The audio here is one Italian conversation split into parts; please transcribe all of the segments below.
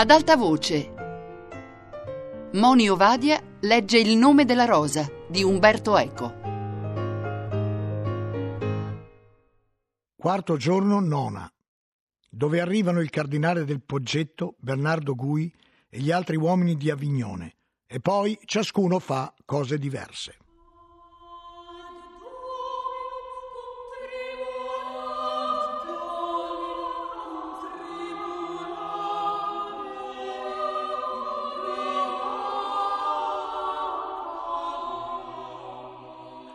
Ad alta voce. Moni Ovadia legge Il nome della rosa di Umberto Eco. Quarto giorno, nona, dove arrivano il cardinale del Poggetto, Bernardo Gui e gli altri uomini di Avignone, e poi ciascuno fa cose diverse.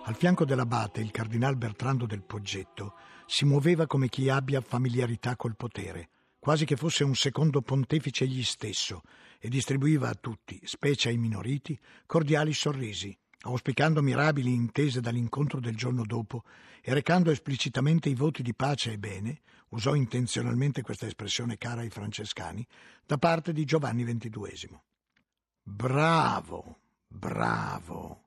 Al fianco dell'abate, il cardinal Bertrando del Poggetto si muoveva come chi abbia familiarità col potere, quasi che fosse un secondo pontefice egli stesso, e distribuiva a tutti, specie ai minoriti, cordiali sorrisi, auspicando mirabili intese dall'incontro del giorno dopo e recando esplicitamente i voti di pace e bene, usò intenzionalmente questa espressione cara ai francescani, da parte di Giovanni XXII. Bravo, bravo,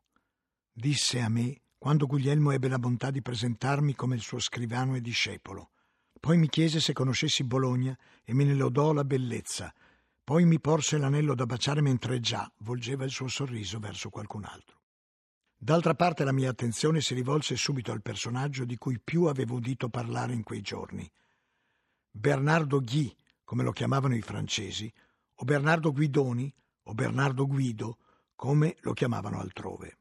disse a me quando Guglielmo ebbe la bontà di presentarmi come il suo scrivano e discepolo. Poi mi chiese se conoscessi Bologna e me ne lodò la bellezza. Poi mi porse l'anello da baciare mentre già volgeva il suo sorriso verso qualcun altro. D'altra parte la mia attenzione si rivolse subito al personaggio di cui più avevo udito parlare in quei giorni. Bernardo Ghi, come lo chiamavano i francesi, o Bernardo Guidoni, o Bernardo Guido, come lo chiamavano altrove.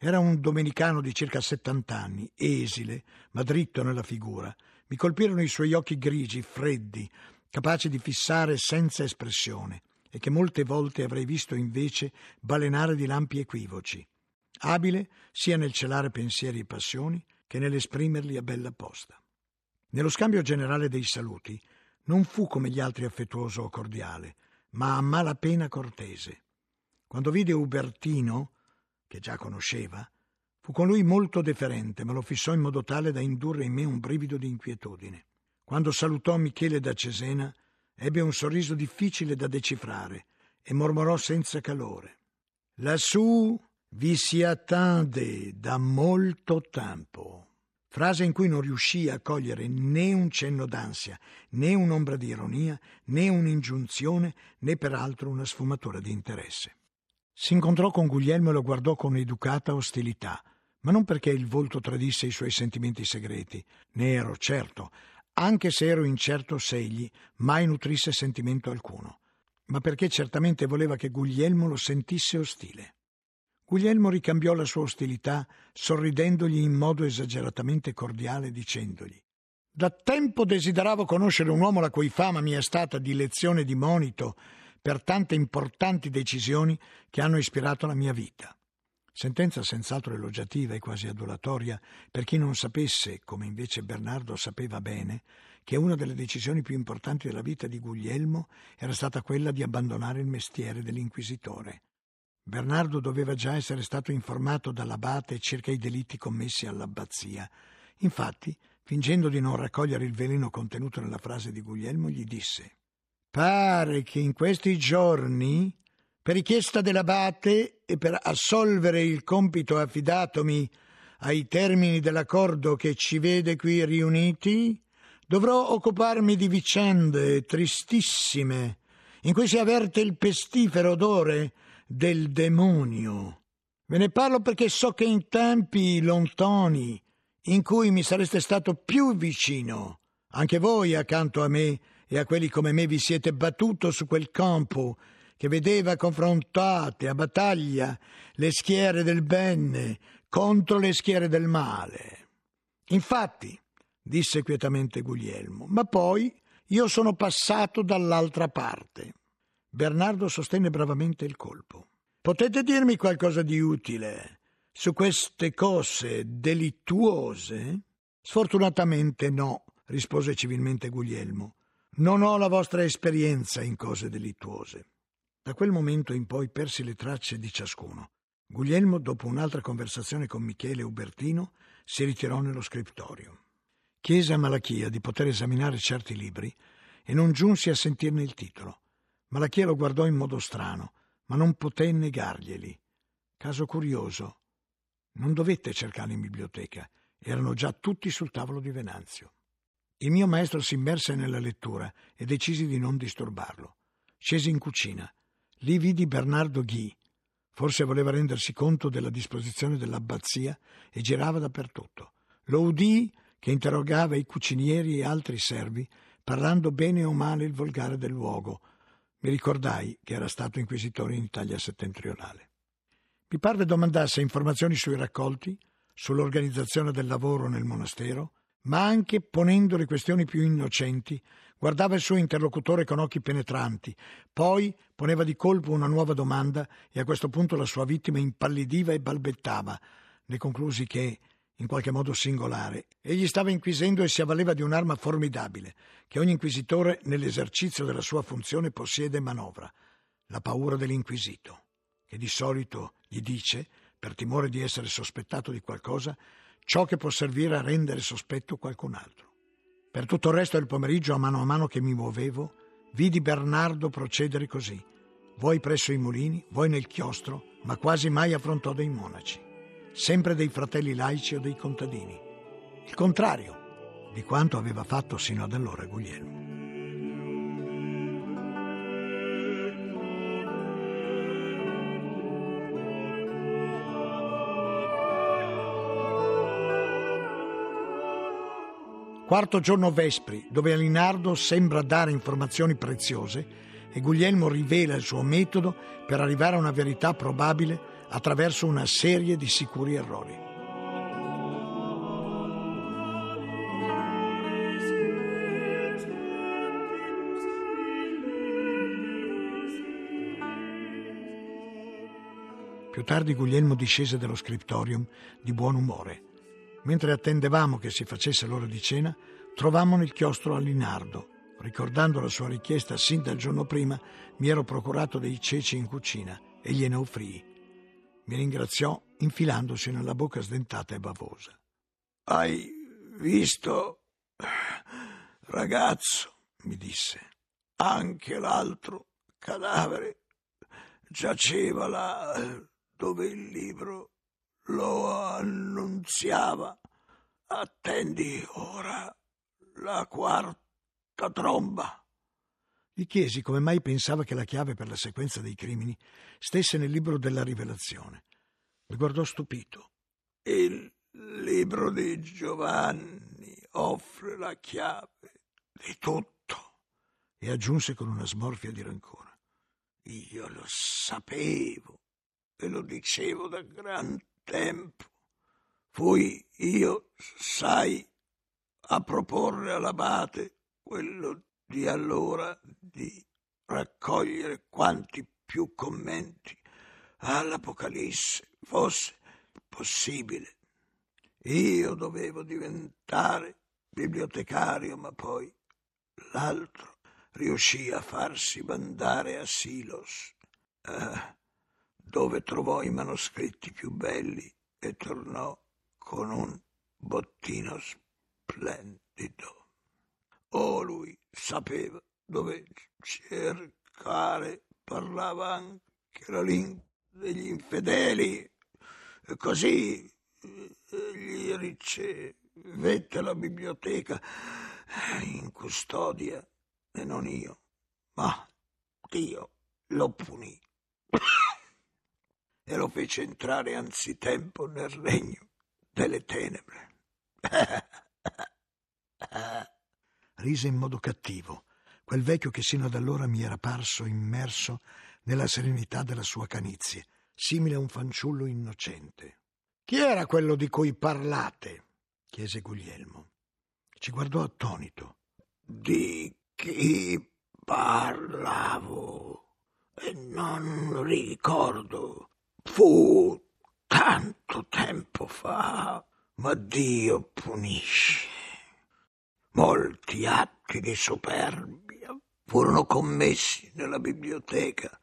Era un domenicano di circa settant'anni, esile, ma dritto nella figura. Mi colpirono i suoi occhi grigi, freddi, capaci di fissare senza espressione, e che molte volte avrei visto invece balenare di lampi equivoci. Abile sia nel celare pensieri e passioni che nell'esprimerli a bella posta. Nello scambio generale dei saluti non fu come gli altri affettuoso o cordiale, ma a malapena cortese. Quando vide Ubertino, che già conosceva, fu con lui molto deferente, ma lo fissò in modo tale da indurre in me un brivido di inquietudine. Quando salutò Michele da Cesena, ebbe un sorriso difficile da decifrare e mormorò senza calore. Lassù vi si attende da molto tempo. Frase in cui non riuscì a cogliere né un cenno d'ansia, né un'ombra di ironia, né un'ingiunzione, né peraltro una sfumatura di interesse. Si incontrò con Guglielmo e lo guardò con educata ostilità, ma non perché il volto tradisse i suoi sentimenti segreti. Ne ero certo, anche se ero incerto se egli mai nutrisse sentimento alcuno, ma perché certamente voleva che Guglielmo lo sentisse ostile. Guglielmo ricambiò la sua ostilità sorridendogli in modo esageratamente cordiale, dicendogli Da tempo desideravo conoscere un uomo la cui fama mi è stata di lezione di monito per tante importanti decisioni che hanno ispirato la mia vita. Sentenza senz'altro elogiativa e quasi adulatoria per chi non sapesse, come invece Bernardo sapeva bene, che una delle decisioni più importanti della vita di Guglielmo era stata quella di abbandonare il mestiere dell'inquisitore. Bernardo doveva già essere stato informato dall'abate circa i delitti commessi all'abbazia. Infatti, fingendo di non raccogliere il veleno contenuto nella frase di Guglielmo, gli disse Pare che in questi giorni, per richiesta dell'abate e per assolvere il compito affidatomi ai termini dell'accordo che ci vede qui riuniti, dovrò occuparmi di vicende tristissime in cui si avverte il pestifero odore del demonio. Ve ne parlo perché so che in tempi lontani, in cui mi sareste stato più vicino, anche voi accanto a me, e a quelli come me vi siete battuto su quel campo che vedeva confrontate a battaglia le schiere del bene contro le schiere del male. Infatti, disse quietamente Guglielmo, ma poi io sono passato dall'altra parte. Bernardo sostenne bravamente il colpo. Potete dirmi qualcosa di utile su queste cose delittuose? Sfortunatamente no, rispose civilmente Guglielmo. Non ho la vostra esperienza in cose delittuose. Da quel momento in poi persi le tracce di ciascuno. Guglielmo, dopo un'altra conversazione con Michele Ubertino, si ritirò nello scrittorio. Chiese a Malachia di poter esaminare certi libri e non giunse a sentirne il titolo. Malachia lo guardò in modo strano, ma non poté negarglieli. Caso curioso. Non dovette cercarli in biblioteca, erano già tutti sul tavolo di Venanzio. Il mio maestro si immerse nella lettura e decisi di non disturbarlo. Scesi in cucina. Lì vidi Bernardo Ghi. Forse voleva rendersi conto della disposizione dell'abbazia e girava dappertutto. Lo udii che interrogava i cucinieri e altri servi, parlando bene o male il volgare del luogo. Mi ricordai che era stato inquisitore in Italia settentrionale. Mi parve domandasse informazioni sui raccolti, sull'organizzazione del lavoro nel monastero, ma anche ponendo le questioni più innocenti, guardava il suo interlocutore con occhi penetranti, poi poneva di colpo una nuova domanda e a questo punto la sua vittima impallidiva e balbettava. Ne conclusi che, in qualche modo singolare, egli stava inquisendo e si avvaleva di un'arma formidabile, che ogni inquisitore nell'esercizio della sua funzione possiede e manovra, la paura dell'inquisito, che di solito gli dice, per timore di essere sospettato di qualcosa, ciò che può servire a rendere sospetto qualcun altro. Per tutto il resto del pomeriggio, a mano a mano che mi muovevo, vidi Bernardo procedere così, voi presso i mulini, voi nel chiostro, ma quasi mai affrontò dei monaci, sempre dei fratelli laici o dei contadini. Il contrario di quanto aveva fatto sino ad allora Guglielmo. Quarto giorno Vespri, dove Alinardo sembra dare informazioni preziose e Guglielmo rivela il suo metodo per arrivare a una verità probabile attraverso una serie di sicuri errori. Più tardi Guglielmo discese dallo scriptorium di buon umore Mentre attendevamo che si facesse l'ora di cena, trovammo nel chiostro a Linardo. Ricordando la sua richiesta sin dal giorno prima, mi ero procurato dei ceci in cucina e gliene offrii. Mi ringraziò infilandosi nella bocca sdentata e bavosa. Hai visto, ragazzo, mi disse, anche l'altro cadavere giaceva là dove il libro lo annunziava. Attendi ora la quarta tromba. Gli chiesi come mai pensava che la chiave per la sequenza dei crimini stesse nel libro della rivelazione. Mi guardò stupito. Il libro di Giovanni offre la chiave di tutto. E aggiunse con una smorfia di rancore. Io lo sapevo e lo dicevo da gran tempo fui io, sai, a proporre all'abate quello di allora di raccogliere quanti più commenti all'Apocalisse fosse possibile. Io dovevo diventare bibliotecario, ma poi l'altro riuscì a farsi mandare a Silos. Eh, dove trovò i manoscritti più belli e tornò con un bottino splendido. Oh, lui sapeva dove cercare, parlava anche la lingua degli infedeli, e così eh, gli ricevette la biblioteca in custodia e non io, ma Dio lo punì e lo fece entrare anzitempo nel regno delle tenebre. Rise in modo cattivo, quel vecchio che sino ad allora mi era parso immerso nella serenità della sua canizie, simile a un fanciullo innocente. Chi era quello di cui parlate? chiese Guglielmo. Ci guardò attonito. Di chi parlavo? E non ricordo. Fu tanto tempo fa, ma Dio punisce. Molti atti di superbia furono commessi nella biblioteca,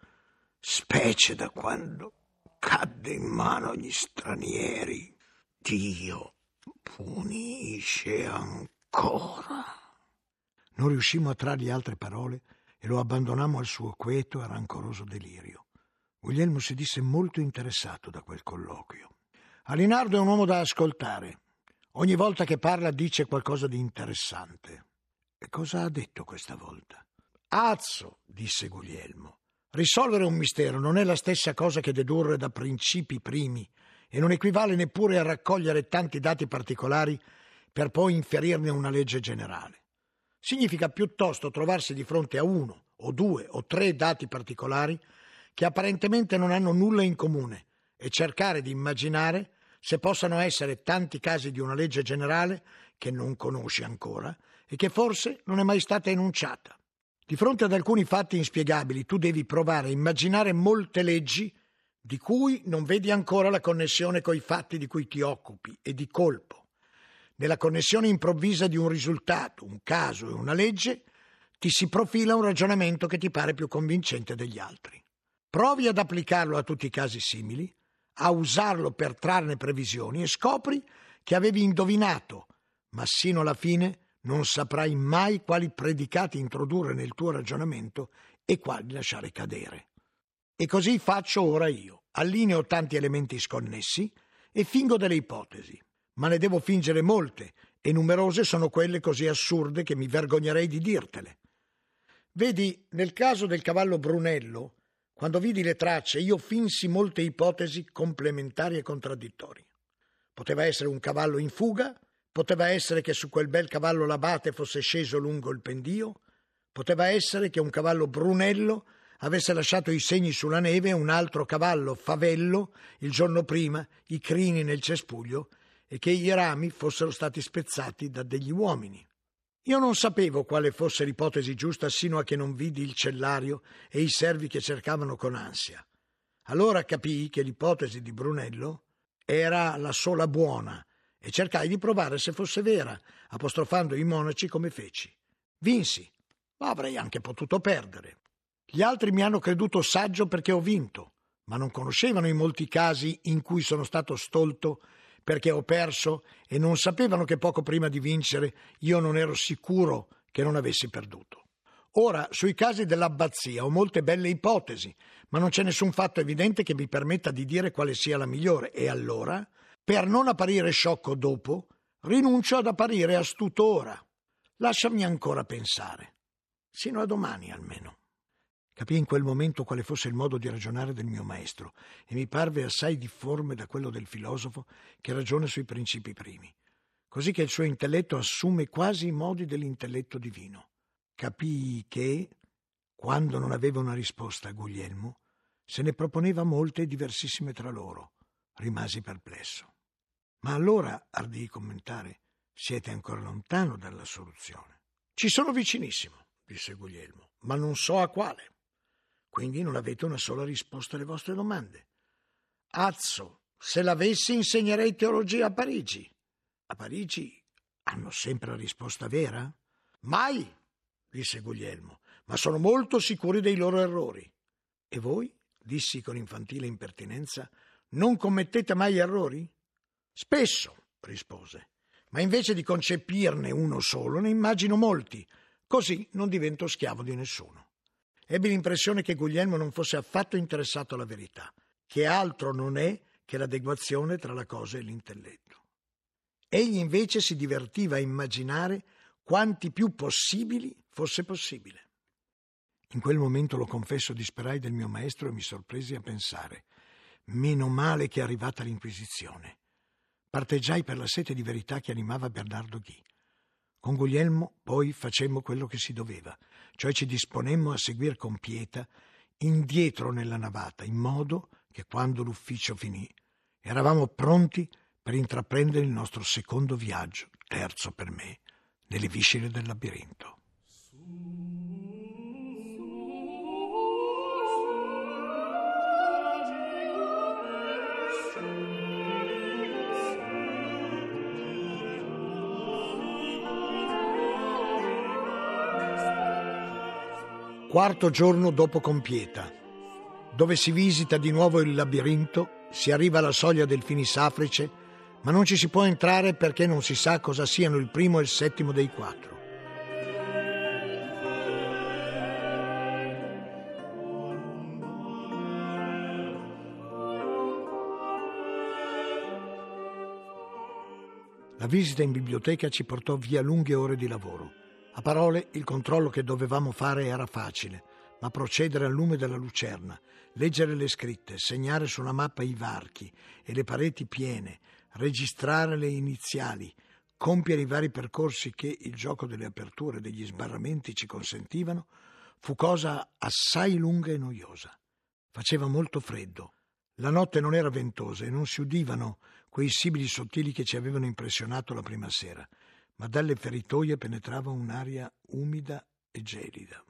specie da quando cadde in mano agli stranieri. Dio punisce ancora. Non riuscimmo a trargli altre parole e lo abbandonammo al suo quieto e rancoroso delirio. Guglielmo si disse molto interessato da quel colloquio. Alinardo è un uomo da ascoltare. Ogni volta che parla dice qualcosa di interessante. E cosa ha detto questa volta? Azzo, disse Guglielmo. Risolvere un mistero non è la stessa cosa che dedurre da principi primi e non equivale neppure a raccogliere tanti dati particolari per poi inferirne una legge generale. Significa piuttosto trovarsi di fronte a uno o due o tre dati particolari che apparentemente non hanno nulla in comune e cercare di immaginare se possano essere tanti casi di una legge generale che non conosci ancora e che forse non è mai stata enunciata. Di fronte ad alcuni fatti inspiegabili tu devi provare a immaginare molte leggi di cui non vedi ancora la connessione coi fatti di cui ti occupi e di colpo. Nella connessione improvvisa di un risultato, un caso e una legge, ti si profila un ragionamento che ti pare più convincente degli altri. Provi ad applicarlo a tutti i casi simili, a usarlo per trarne previsioni e scopri che avevi indovinato, ma sino alla fine non saprai mai quali predicati introdurre nel tuo ragionamento e quali lasciare cadere. E così faccio ora io. Allineo tanti elementi sconnessi e fingo delle ipotesi, ma ne devo fingere molte e numerose sono quelle così assurde che mi vergognerei di dirtele. Vedi, nel caso del cavallo Brunello, quando vidi le tracce, io finsi molte ipotesi complementari e contraddittorie. Poteva essere un cavallo in fuga, Poteva essere che su quel bel cavallo l'abate fosse sceso lungo il pendio, poteva essere che un cavallo brunello avesse lasciato i segni sulla neve un altro cavallo favello il giorno prima, i crini nel cespuglio, e che i rami fossero stati spezzati da degli uomini. Io non sapevo quale fosse l'ipotesi giusta sino a che non vidi il cellario e i servi che cercavano con ansia. Allora capii che l'ipotesi di Brunello era la sola buona e cercai di provare se fosse vera, apostrofando i monaci come feci. Vinsi, ma avrei anche potuto perdere. Gli altri mi hanno creduto saggio perché ho vinto, ma non conoscevano i molti casi in cui sono stato stolto perché ho perso e non sapevano che poco prima di vincere io non ero sicuro che non avessi perduto. Ora, sui casi dell'abbazia ho molte belle ipotesi, ma non c'è nessun fatto evidente che mi permetta di dire quale sia la migliore, e allora per non apparire sciocco dopo, rinuncio ad apparire astuto ora. Lasciami ancora pensare. Sino a domani almeno. Capii in quel momento quale fosse il modo di ragionare del mio maestro e mi parve assai difforme da quello del filosofo che ragiona sui principi primi, così che il suo intelletto assume quasi i modi dell'intelletto divino. Capii che, quando non aveva una risposta a Guglielmo, se ne proponeva molte e diversissime tra loro. Rimasi perplesso. Ma allora, ardii commentare, siete ancora lontano dalla soluzione. Ci sono vicinissimo, disse Guglielmo, ma non so a quale. Quindi non avete una sola risposta alle vostre domande. Azzo, se l'avessi insegnerei teologia a Parigi. A Parigi hanno sempre la risposta vera? Mai, disse Guglielmo, ma sono molto sicuri dei loro errori. E voi, dissi con infantile impertinenza, non commettete mai errori? Spesso, rispose, ma invece di concepirne uno solo ne immagino molti, così non divento schiavo di nessuno. Ebbi l'impressione che Guglielmo non fosse affatto interessato alla verità, che altro non è che l'adeguazione tra la cosa e l'intelletto. Egli invece si divertiva a immaginare quanti più possibili fosse possibile. In quel momento lo confesso disperai del mio maestro e mi sorpresi a pensare meno male che è arrivata l'Inquisizione parteggiai per la sete di verità che animava Bernardo Ghi. Con Guglielmo poi facemmo quello che si doveva, cioè ci disponemmo a seguir con pietà indietro nella navata, in modo che quando l'ufficio finì eravamo pronti per intraprendere il nostro secondo viaggio, terzo per me, nelle viscere del labirinto. Quarto giorno dopo Compieta, dove si visita di nuovo il labirinto, si arriva alla soglia del Finisafrice, ma non ci si può entrare perché non si sa cosa siano il primo e il settimo dei quattro. La visita in biblioteca ci portò via lunghe ore di lavoro. A parole il controllo che dovevamo fare era facile, ma procedere al lume della lucerna, leggere le scritte, segnare su una mappa i varchi e le pareti piene, registrare le iniziali, compiere i vari percorsi che il gioco delle aperture e degli sbarramenti ci consentivano, fu cosa assai lunga e noiosa. Faceva molto freddo. La notte non era ventosa e non si udivano quei sibili sottili che ci avevano impressionato la prima sera, ma dalle feritoie penetrava un'aria umida e gelida.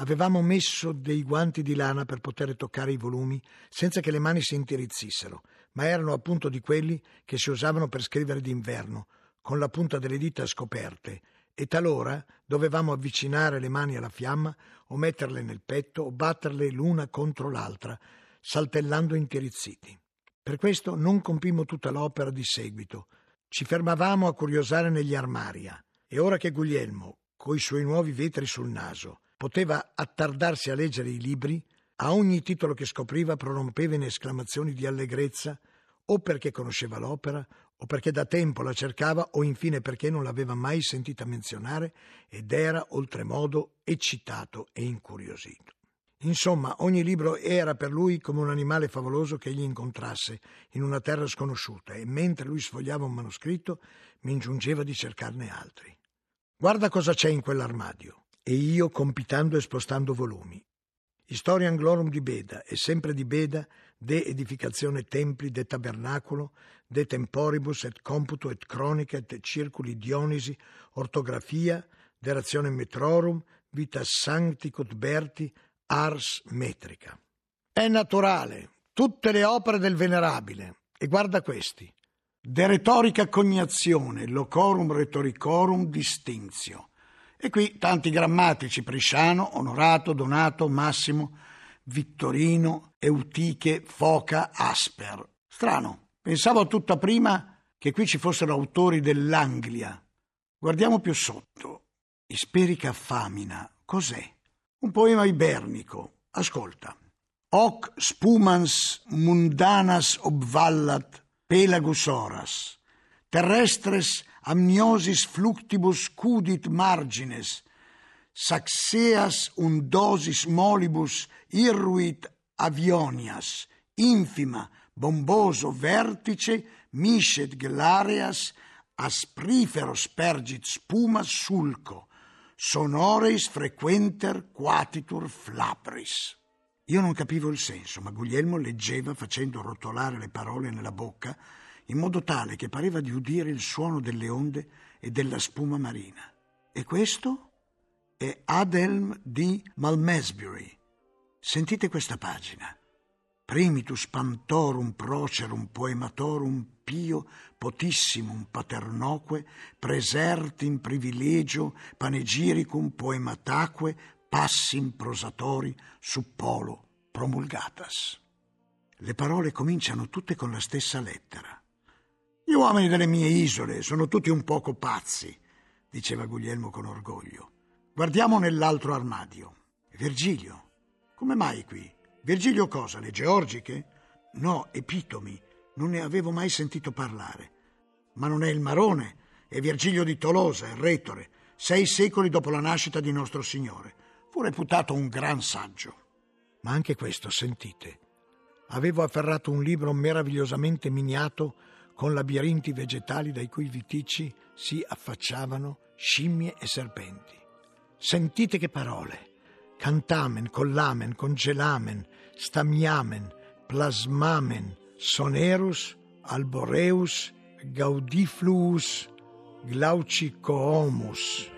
Avevamo messo dei guanti di lana per poter toccare i volumi senza che le mani si intirizzissero, ma erano appunto di quelli che si usavano per scrivere d'inverno, con la punta delle dita scoperte, e talora dovevamo avvicinare le mani alla fiamma o metterle nel petto o batterle l'una contro l'altra, saltellando intirizziti. Per questo non compimmo tutta l'opera di seguito. Ci fermavamo a curiosare negli armaria, e ora che Guglielmo, coi suoi nuovi vetri sul naso, poteva attardarsi a leggere i libri, a ogni titolo che scopriva prorompeva in esclamazioni di allegrezza, o perché conosceva l'opera, o perché da tempo la cercava, o infine perché non l'aveva mai sentita menzionare ed era oltremodo eccitato e incuriosito. Insomma, ogni libro era per lui come un animale favoloso che egli incontrasse in una terra sconosciuta e mentre lui sfogliava un manoscritto mi ingiungeva di cercarne altri. Guarda cosa c'è in quell'armadio e io compitando e spostando volumi. Historia Anglorum di Beda e sempre di Beda de edificazione templi de tabernaculo de temporibus et computo et chronica et circuli Dionisi ortografia de razione metrorum vita sancti Cuthberti ars metrica. È naturale, tutte le opere del venerabile e guarda questi. De retorica cognazione, locorum rhetoricorum distinzio e qui tanti grammatici, Prisciano, Onorato, Donato, Massimo, Vittorino, Eutiche, Foca, Asper. Strano, pensavo tutta prima che qui ci fossero autori dell'Anglia. Guardiamo più sotto. Isperica Famina, cos'è? Un poema ibernico. Ascolta. Hoc spumans mundanas obvallat pelagus oras, terrestres amniosis fluctibus cudit margines, saxeas undosis molibus irruit avionias, infima bomboso vertice miscet glareas asprifero spergit spuma sulco, sonoreis frequenter quatitur flabris. Io non capivo il senso, ma Guglielmo leggeva facendo rotolare le parole nella bocca in modo tale che pareva di udire il suono delle onde e della spuma marina. E questo è Adelm di Malmesbury. Sentite questa pagina. Primitus pantorum procerum poematorum pio potissimum paternoque presert in privilegio panegiricum poemataque passim prosatori su polo promulgatas. Le parole cominciano tutte con la stessa lettera. Gli uomini delle mie isole sono tutti un poco pazzi, diceva Guglielmo con orgoglio. Guardiamo nell'altro armadio. Virgilio. Come mai qui? Virgilio cosa? Le georgiche? No, epitomi. Non ne avevo mai sentito parlare. Ma non è il Marone, è Virgilio di Tolosa, il retore, sei secoli dopo la nascita di nostro Signore. Fu reputato un gran saggio. Ma anche questo, sentite. Avevo afferrato un libro meravigliosamente miniato con labirinti vegetali dai cui viticci si affacciavano scimmie e serpenti. Sentite che parole! Cantamen, collamen, congelamen, stamiamen, plasmamen, sonerus, alboreus, gaudifluus, glaucicoomus.